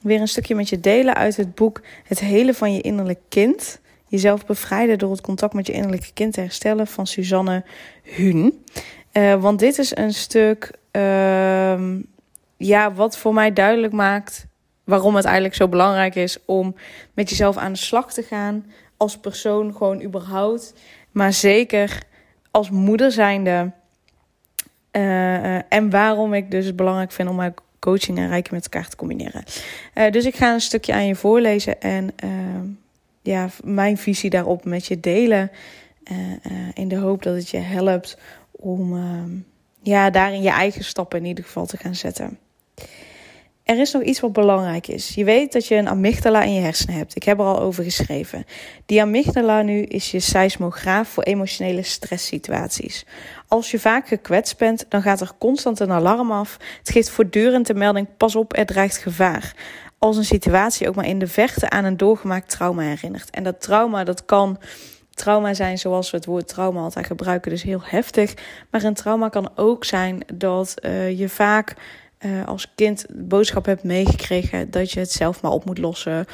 weer een stukje met je delen uit het boek Het Helen van je innerlijk kind. Jezelf bevrijden door het contact met je innerlijke kind te herstellen van Suzanne Huun. Uh, want dit is een stuk uh, ja, wat voor mij duidelijk maakt waarom het eigenlijk zo belangrijk is om met jezelf aan de slag te gaan. Als persoon gewoon überhaupt. Maar zeker als moeder zijnde. Uh, en waarom ik dus het belangrijk vind om coaching en rijken met elkaar te combineren. Uh, dus ik ga een stukje aan je voorlezen en uh, ja, mijn visie daarop met je delen. Uh, in de hoop dat het je helpt om ja, daarin je eigen stappen in ieder geval te gaan zetten. Er is nog iets wat belangrijk is. Je weet dat je een amygdala in je hersenen hebt. Ik heb er al over geschreven. Die amygdala nu is je seismograaf voor emotionele stresssituaties. Als je vaak gekwetst bent, dan gaat er constant een alarm af. Het geeft voortdurend de melding: pas op, er dreigt gevaar. Als een situatie ook maar in de verte aan een doorgemaakt trauma herinnert. En dat trauma, dat kan trauma zijn zoals we het woord trauma altijd gebruiken, dus heel heftig. Maar een trauma kan ook zijn dat uh, je vaak uh, als kind boodschap hebt meegekregen dat je het zelf maar op moet lossen.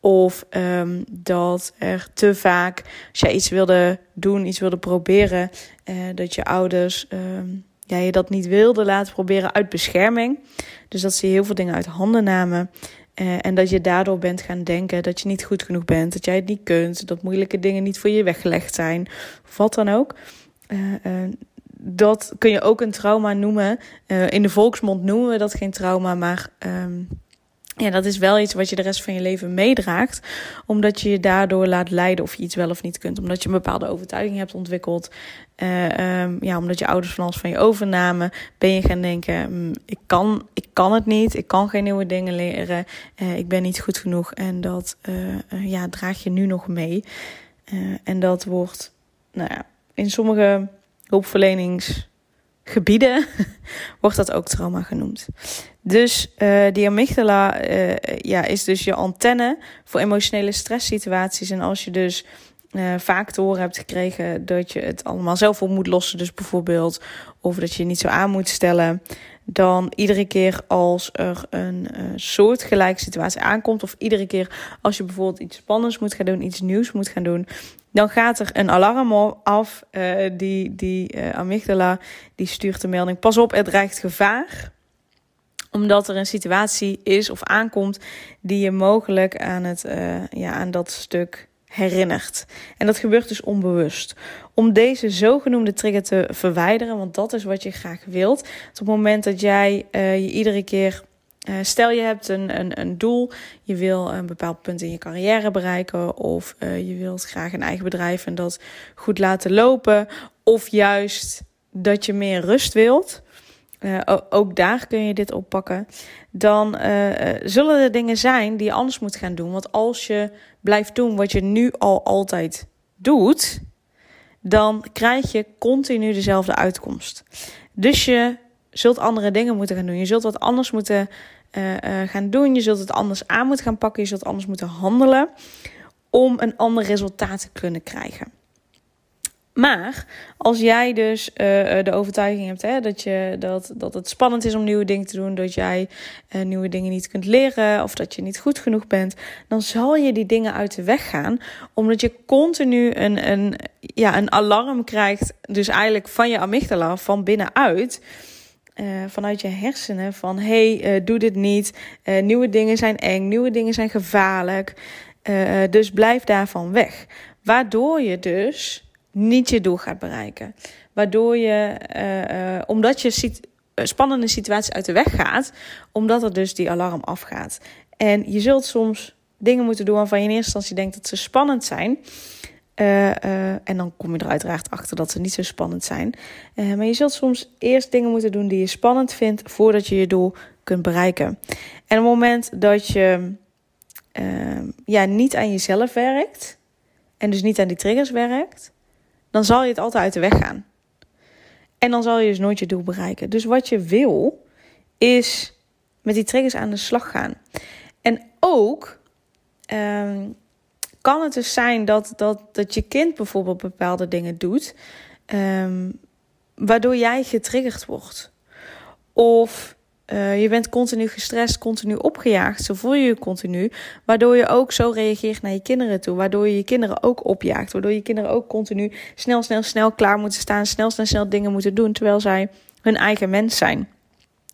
Of um, dat er te vaak, als jij iets wilde doen, iets wilde proberen, uh, dat je ouders um, ja, je dat niet wilde laten proberen uit bescherming. Dus dat ze heel veel dingen uit handen namen. Uh, en dat je daardoor bent gaan denken dat je niet goed genoeg bent, dat jij het niet kunt, dat moeilijke dingen niet voor je weggelegd zijn, wat dan ook. Dat kun je ook een trauma noemen. Uh, in de volksmond noemen we dat geen trauma, maar um, ja, dat is wel iets wat je de rest van je leven meedraagt. Omdat je je daardoor laat leiden of je iets wel of niet kunt. Omdat je een bepaalde overtuiging hebt ontwikkeld. Uh, um, ja, omdat je ouders van alles van je overnamen. Ben je gaan denken, mm, ik, kan, ik kan het niet. Ik kan geen nieuwe dingen leren. Uh, ik ben niet goed genoeg. En dat ja, draag je nu nog mee. en dat wordt, nou ja, in sommige hulpverleningsgebieden wordt dat ook trauma genoemd. Dus uh, die amygdala uh, ja, is dus je antenne voor emotionele stresssituaties. En als je dus uh, vaak te horen hebt gekregen dat je het allemaal zelf op moet lossen, dus bijvoorbeeld, of dat je niet zo aan moet stellen, dan iedere keer als er een uh, soortgelijke situatie aankomt, of iedere keer als je bijvoorbeeld iets spannends moet gaan doen, iets nieuws moet gaan doen, dan gaat er een alarm af. Uh, die die uh, amygdala die stuurt de melding: pas op, er dreigt gevaar omdat er een situatie is of aankomt die je mogelijk aan, het, ja, aan dat stuk herinnert. En dat gebeurt dus onbewust. Om deze zogenoemde trigger te verwijderen, want dat is wat je graag wilt. op het moment dat jij uh, je iedere keer. Uh, stel je hebt een, een, een doel, je wil een bepaald punt in je carrière bereiken, of uh, je wilt graag een eigen bedrijf en dat goed laten lopen, of juist dat je meer rust wilt. Uh, ook daar kun je dit oppakken. Dan uh, zullen er dingen zijn die je anders moet gaan doen. Want als je blijft doen wat je nu al altijd doet, dan krijg je continu dezelfde uitkomst. Dus je zult andere dingen moeten gaan doen. Je zult wat anders moeten gaan doen. Je zult het anders aan moeten gaan pakken. Je zult anders moeten handelen om een ander resultaat te kunnen krijgen. Maar als jij dus uh, de overtuiging hebt hè, dat, je, dat, dat het spannend is om nieuwe dingen te doen, dat jij uh, nieuwe dingen niet kunt leren of dat je niet goed genoeg bent, dan zal je die dingen uit de weg gaan, omdat je continu een, een, ja, een alarm krijgt, dus eigenlijk van je amygdala, van binnenuit. Vanuit je hersenen van hey, doe dit niet. nieuwe dingen zijn eng, nieuwe dingen zijn gevaarlijk. dus blijf daarvan weg. Waardoor je dus niet je doel gaat bereiken. Waardoor je, uh, uh, omdat je sit eh, spannende situaties uit de weg gaat, omdat er dus die alarm afgaat. En je zult soms dingen moeten doen waarvan je in eerste instantie denkt dat ze spannend zijn. en dan kom je er uiteraard achter dat ze niet zo spannend zijn. maar je zult soms eerst dingen moeten doen die je spannend vindt voordat je je doel kunt bereiken. En op het moment dat je ja, niet aan jezelf werkt en dus niet aan die triggers werkt, dan zal je het altijd uit de weg gaan. En dan zal je dus nooit je doel bereiken. Dus wat je wil, is met die triggers aan de slag gaan. En ook ehm, kan het dus zijn dat, dat, dat je kind bijvoorbeeld bepaalde dingen doet, ehm, waardoor jij getriggerd wordt. Of uh, je bent continu gestrest, continu opgejaagd. Zo voel je je continu. Waardoor je ook zo reageert naar je kinderen toe. Waardoor je je kinderen ook opjaagt. Waardoor je kinderen ook continu snel, snel, snel klaar moeten staan. Snel, snel, snel dingen moeten doen. Terwijl zij hun eigen mens zijn.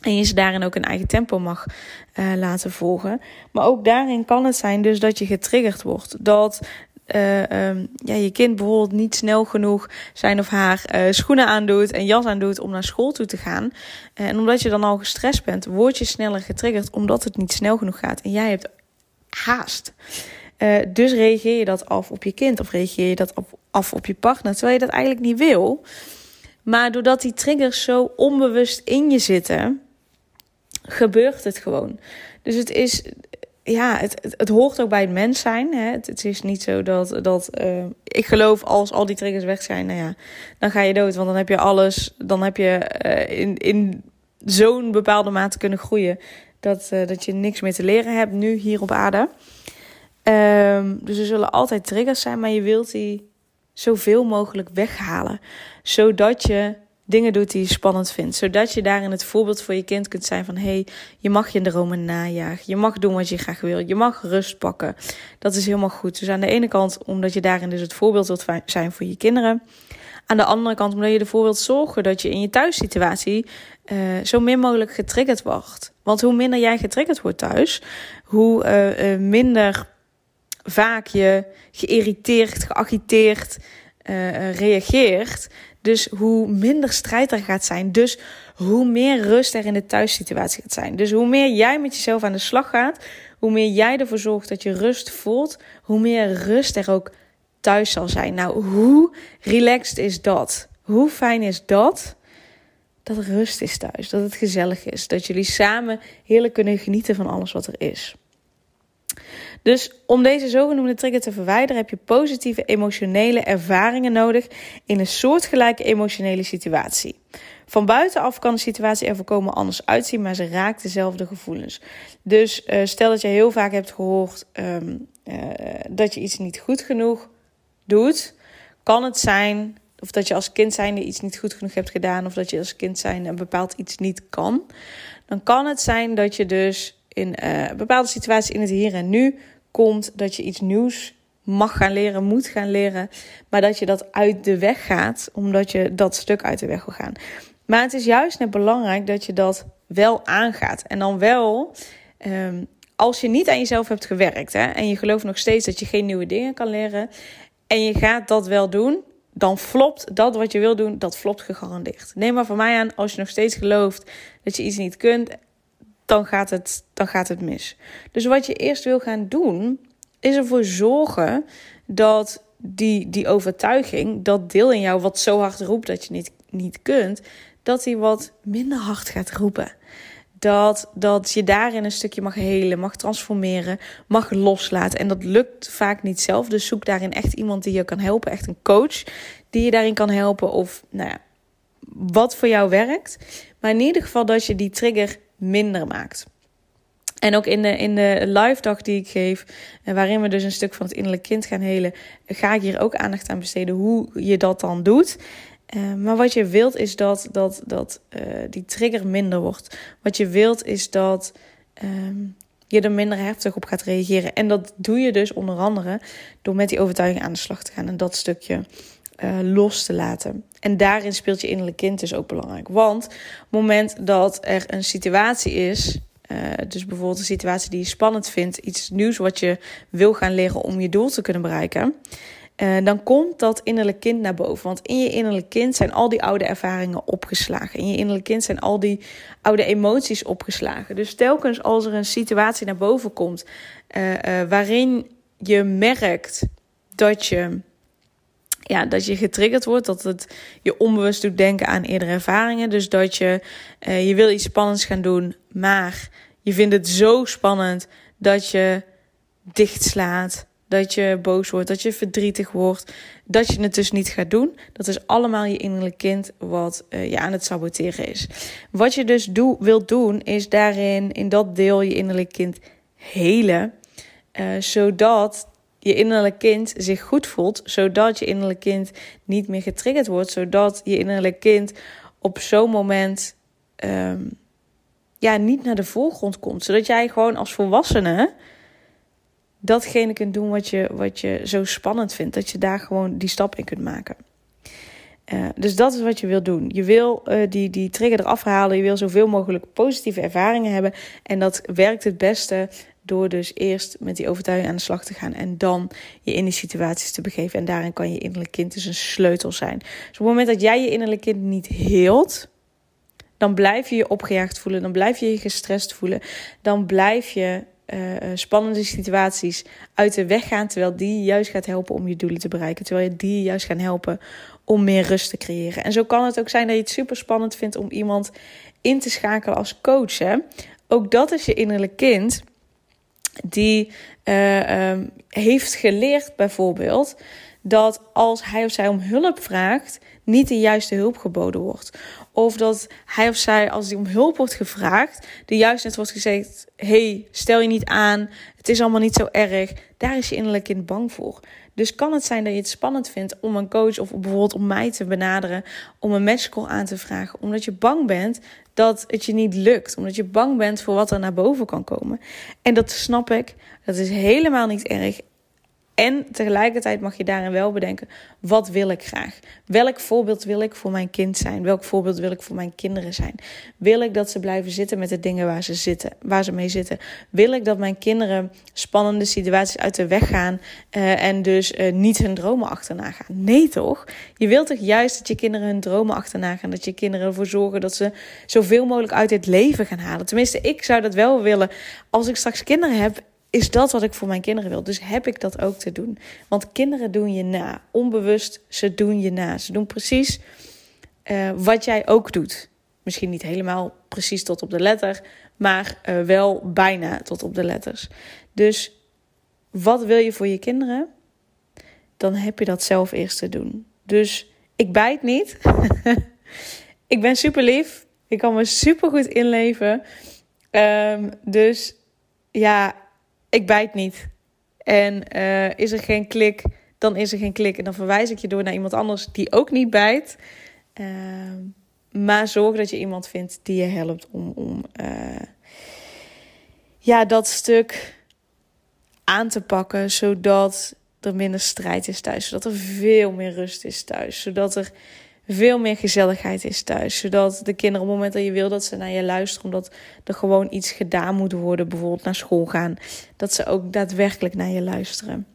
En je ze daarin ook een eigen tempo mag uh, laten volgen. Maar ook daarin kan het zijn dus dat je getriggerd wordt. Dat uh, um, ja, je kind bijvoorbeeld niet snel genoeg zijn of haar uh, schoenen aandoet en jas aandoet om naar school toe te gaan. Uh, en omdat je dan al gestrest bent, word je sneller getriggerd omdat het niet snel genoeg gaat. En jij hebt haast. dus reageer je dat af op je kind of reageer je dat af op je partner, terwijl je dat eigenlijk niet wil. Maar doordat die triggers zo onbewust in je zitten, gebeurt het gewoon. Dus het is ja, het, het, hoort ook bij het mens zijn. Hè. Het, is niet zo dat. dat uh, ik geloof als al die triggers weg zijn, nou ja, dan ga je dood. Want dan heb je alles. Dan heb je uh, in, in zo'n bepaalde mate kunnen groeien. Dat, uh, dat je niks meer te leren hebt nu hier op aarde. Um, dus er zullen altijd triggers zijn, maar je wilt die zoveel mogelijk weghalen. Zodat je dingen doet die je spannend vindt. Zodat je daarin het voorbeeld voor je kind kunt zijn van... hé, hey, je mag je dromen najagen. Je mag doen wat je graag wil. Je mag rust pakken. Dat is helemaal goed. Dus aan de ene kant omdat je daarin dus het voorbeeld wilt zijn voor je kinderen. Aan de andere kant omdat je ervoor wilt zorgen dat je in je thuissituatie... Uh, zo min mogelijk getriggerd wordt. Want hoe minder jij getriggerd wordt thuis... hoe uh, uh, minder vaak je geïrriteerd, geagiteerd... reageert, dus hoe minder strijd er gaat zijn. Dus hoe meer rust er in de thuissituatie gaat zijn. Dus hoe meer jij met jezelf aan de slag gaat. Hoe meer jij ervoor zorgt dat je rust voelt. Hoe meer rust er ook thuis zal zijn. Nou, hoe relaxed is dat? Hoe fijn is dat? Dat rust is thuis. Dat het gezellig is. Dat jullie samen heerlijk kunnen genieten van alles wat er is. Dus om deze zogenoemde trigger te verwijderen heb je positieve emotionele ervaringen nodig in een soortgelijke emotionele situatie. Van buitenaf kan de situatie er volkomen anders uitzien, maar ze raakt dezelfde gevoelens. Dus uh, stel dat je heel vaak hebt gehoord um, uh, dat je iets niet goed genoeg doet, kan het zijn of dat je als kind zijnde iets niet goed genoeg hebt gedaan, of dat je als kind zijnde een bepaald iets niet kan, dan kan het zijn dat je dus in uh, bepaalde situaties in het hier en nu komt dat je iets nieuws mag gaan leren, moet gaan leren, maar dat je dat uit de weg gaat, omdat je dat stuk uit de weg wil gaan. Maar het is juist net belangrijk dat je dat wel aangaat. En dan wel, um, als je niet aan jezelf hebt gewerkt hè, en je gelooft nog steeds dat je geen nieuwe dingen kan leren, en je gaat dat wel doen, dan flopt dat wat je wil doen, dat flopt gegarandeerd. Neem maar van mij aan, als je nog steeds gelooft dat je iets niet kunt dan gaat het, dan gaat het mis. Dus wat je eerst wil gaan doen, is ervoor zorgen dat die, die overtuiging, dat deel in jou wat zo hard roept dat je niet, niet kunt, dat die wat minder hard gaat roepen. Dat, dat je daarin een stukje mag helen, mag transformeren, mag loslaten. En dat lukt vaak niet zelf. Dus zoek daarin echt iemand die je kan helpen. Echt een coach die je daarin kan helpen. Of nou ja, wat voor jou werkt. Maar in ieder geval dat je die trigger minder maakt. En ook in de, in de live dag die ik geef, eh, waarin we dus een stuk van het innerlijk kind gaan helen, ga ik hier ook aandacht aan besteden hoe je dat dan doet. Uh, maar wat je wilt is dat, dat, dat uh, die trigger minder wordt. Wat je wilt is dat uh, je er minder heftig op gaat reageren. En dat doe je dus onder andere door met die overtuiging aan de slag te gaan en dat stukje uh, los te laten. En daarin speelt je innerlijk kind dus ook belangrijk. Want op het moment dat er een situatie is, uh, dus bijvoorbeeld een situatie die je spannend vindt, iets nieuws wat je wil gaan leren om je doel te kunnen bereiken, uh, dan komt dat innerlijk kind naar boven. Want in je innerlijk kind zijn al die oude ervaringen opgeslagen. In je innerlijk kind zijn al die oude emoties opgeslagen. Dus telkens als er een situatie naar boven komt waarin je merkt dat je ja, dat je getriggerd wordt, dat het je onbewust doet denken aan eerdere ervaringen. Dus dat je, uh, je wil iets spannends gaan doen, maar je vindt het zo spannend dat je dichtslaat, dat je boos wordt, dat je verdrietig wordt, dat je het dus niet gaat doen. Dat is allemaal je innerlijk kind wat uh, je aan het saboteren is. Wat je dus doe, wilt doen, is daarin, in dat deel, je innerlijk kind helen. Uh, zodat je innerlijk kind zich goed voelt, zodat je innerlijk kind niet meer getriggerd wordt, zodat je innerlijk kind op zo'n moment um, ja, niet naar de voorgrond komt, zodat jij gewoon als volwassene datgene kunt doen wat je, wat je zo spannend vindt, dat je daar gewoon die stap in kunt maken. Uh, dus dat is wat je wil doen. Je wil uh, die, die trigger eraf halen. Je wil zoveel mogelijk positieve ervaringen hebben. En dat werkt het beste door dus eerst met die overtuiging aan de slag te gaan en dan je in die situaties te begeven. En daarin kan je innerlijk kind dus een sleutel zijn. Dus op het moment dat jij je innerlijk kind niet heelt, dan blijf je je opgejaagd voelen, dan blijf je je gestrest voelen, dan blijf je uh, spannende situaties uit de weg gaan, terwijl die juist gaat helpen om je doelen te bereiken, terwijl je die juist gaan helpen om meer rust te creëren. En zo kan het ook zijn dat je het super spannend vindt om iemand in te schakelen als coach. Hè? Ook dat is je innerlijk kind die uh, um, heeft geleerd bijvoorbeeld dat als hij of zij om hulp vraagt, niet de juiste hulp geboden wordt. Of dat hij of zij, als hij om hulp wordt gevraagd, de juist net wordt gezegd: hey, stel je niet aan, het is allemaal niet zo erg. Daar is je innerlijk kind bang voor. Dus kan het zijn dat je het spannend vindt om een coach of bijvoorbeeld om mij te benaderen, om een matchcall aan te vragen, omdat je bang bent dat het je niet lukt, omdat je bang bent voor wat er naar boven kan komen. En dat snap ik, dat is helemaal niet erg. En tegelijkertijd mag je daarin wel bedenken: wat wil ik graag? Welk voorbeeld wil ik voor mijn kind zijn? Welk voorbeeld wil ik voor mijn kinderen zijn? Wil ik dat ze blijven zitten met de dingen waar ze, zitten, waar ze mee zitten? Wil ik dat mijn kinderen spannende situaties uit de weg gaan uh, en dus uh, niet hun dromen achterna gaan? Nee, toch? Je wilt toch juist dat je kinderen hun dromen achterna gaan? Dat je kinderen ervoor zorgen dat ze zoveel mogelijk uit dit leven gaan halen? Tenminste, ik zou dat wel willen. Als ik straks kinderen heb is dat wat ik voor mijn kinderen wil. Dus heb ik dat ook te doen. Want kinderen doen je na. Onbewust, ze doen je na. Ze doen precies uh, wat jij ook doet. Misschien niet helemaal precies tot op de letter, maar uh, wel bijna tot op de letters. Dus wat wil je voor je kinderen? Dan heb je dat zelf eerst te doen. Dus ik bijt niet. ik ben super lief. Ik kan me super goed inleven. Um, dus ja, ik bijt niet. En uh, is er geen klik, dan is er geen klik. En dan verwijs ik je door naar iemand anders die ook niet bijt. Uh, maar zorg dat je iemand vindt die je helpt om, om uh, ja, dat stuk aan te pakken. Zodat er minder strijd is thuis. Zodat er veel meer rust is thuis. Zodat er veel meer gezelligheid is thuis. Zodat de kinderen op het moment dat je wil dat ze naar je luisteren, omdat er gewoon iets gedaan moet worden, bijvoorbeeld naar school gaan, dat ze ook daadwerkelijk naar je luisteren.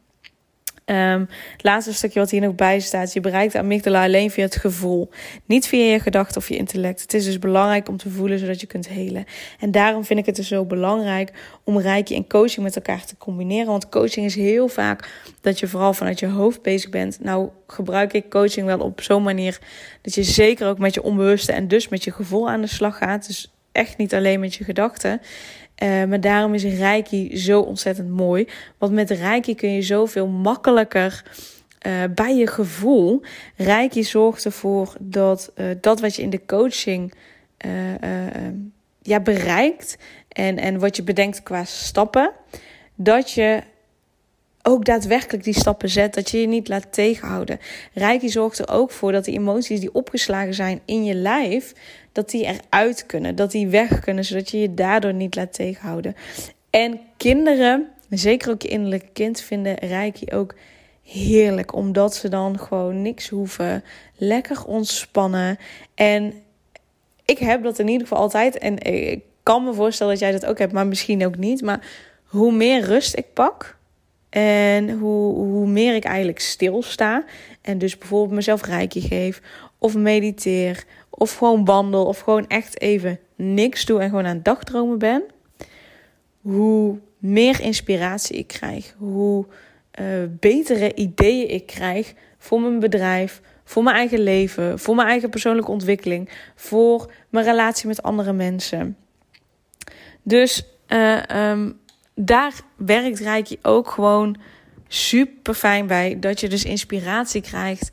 Het laatste stukje wat hier nog bij staat. Je bereikt de amygdala alleen via het gevoel. Niet via je gedachten of je intellect. Het is dus belangrijk om te voelen zodat je kunt helen. En daarom vind ik het dus zo belangrijk om reiki en coaching met elkaar te combineren. Want coaching is heel vaak dat je vooral vanuit je hoofd bezig bent. Nou gebruik ik coaching wel op zo'n manier dat je zeker ook met je onbewuste en dus met je gevoel aan de slag gaat. Dus echt niet alleen met je gedachten. Uh, maar daarom is Reiki zo ontzettend mooi. Want met Reiki kun je zoveel makkelijker uh, bij je gevoel. Reiki zorgt ervoor dat uh, dat wat je in de coaching ja, bereikt. En, en wat je bedenkt qua stappen. Dat je ook daadwerkelijk die stappen zet. Dat je je niet laat tegenhouden. Reiki zorgt er ook voor dat die emoties die opgeslagen zijn in je lijf dat die eruit kunnen, dat die weg kunnen, zodat je je daardoor niet laat tegenhouden. En kinderen, zeker ook je innerlijke kind, vinden Reiki ook heerlijk, omdat ze dan gewoon niks hoeven, lekker ontspannen. En ik heb dat in ieder geval altijd, en ik kan me voorstellen dat jij dat ook hebt, maar misschien ook niet. Maar hoe meer rust ik pak, en hoe, hoe meer ik eigenlijk stilsta. En dus bijvoorbeeld mezelf rijkje geef. Of mediteer. Of gewoon wandel. Of gewoon echt even niks doe en gewoon aan het dagdromen ben. Hoe meer inspiratie ik krijg. Hoe betere ideeën ik krijg voor mijn bedrijf, voor mijn eigen leven, voor mijn eigen persoonlijke ontwikkeling, voor mijn relatie met andere mensen. Dus uh, um, daar werkt Reiki ook gewoon super fijn bij. Dat je dus inspiratie krijgt.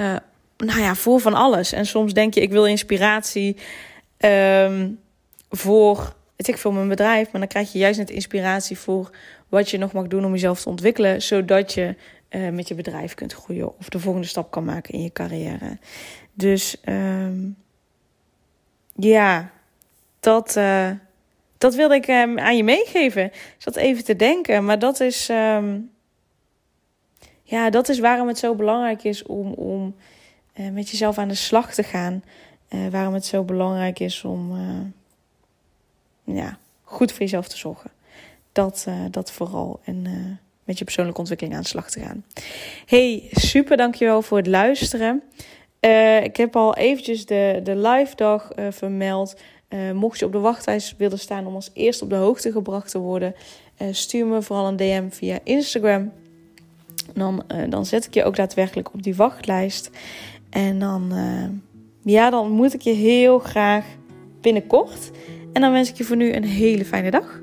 Uh, nou ja, voor van alles. En soms denk je, ik wil inspiratie um, voor, weet ik veel, mijn bedrijf. Maar dan krijg je juist net inspiratie voor wat je nog mag doen om jezelf te ontwikkelen. Zodat je uh, met je bedrijf kunt groeien. Of de volgende stap kan maken in je carrière. Dus um, ja, dat... Uh, dat wilde ik um, aan je meegeven. Ik zat even te denken, maar dat is, um, ja, dat is waarom het zo belangrijk is om, om uh, met jezelf aan de slag te gaan. Uh, waarom het zo belangrijk is om uh, ja, goed voor jezelf te zorgen. Dat, dat vooral. En met je persoonlijke ontwikkeling aan de slag te gaan. Hey, super dankjewel voor het luisteren. ik heb al eventjes de, de live dag vermeld. Uh, mocht je op de wachtlijst willen staan om als eerste op de hoogte gebracht te worden, uh, stuur me vooral een DM via Instagram. Dan, uh, dan zet ik je ook daadwerkelijk op die wachtlijst. En dan, ja, dan moet ik je heel graag binnenkort. En dan wens ik je voor nu een hele fijne dag.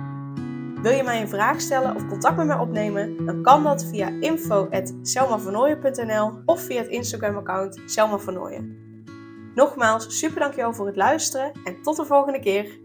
Wil je mij een vraag stellen of contact met mij opnemen? Dan kan dat via info.selmavernooien.nl of via het Instagram account Selma Nogmaals, super dankjewel voor het luisteren en tot de volgende keer.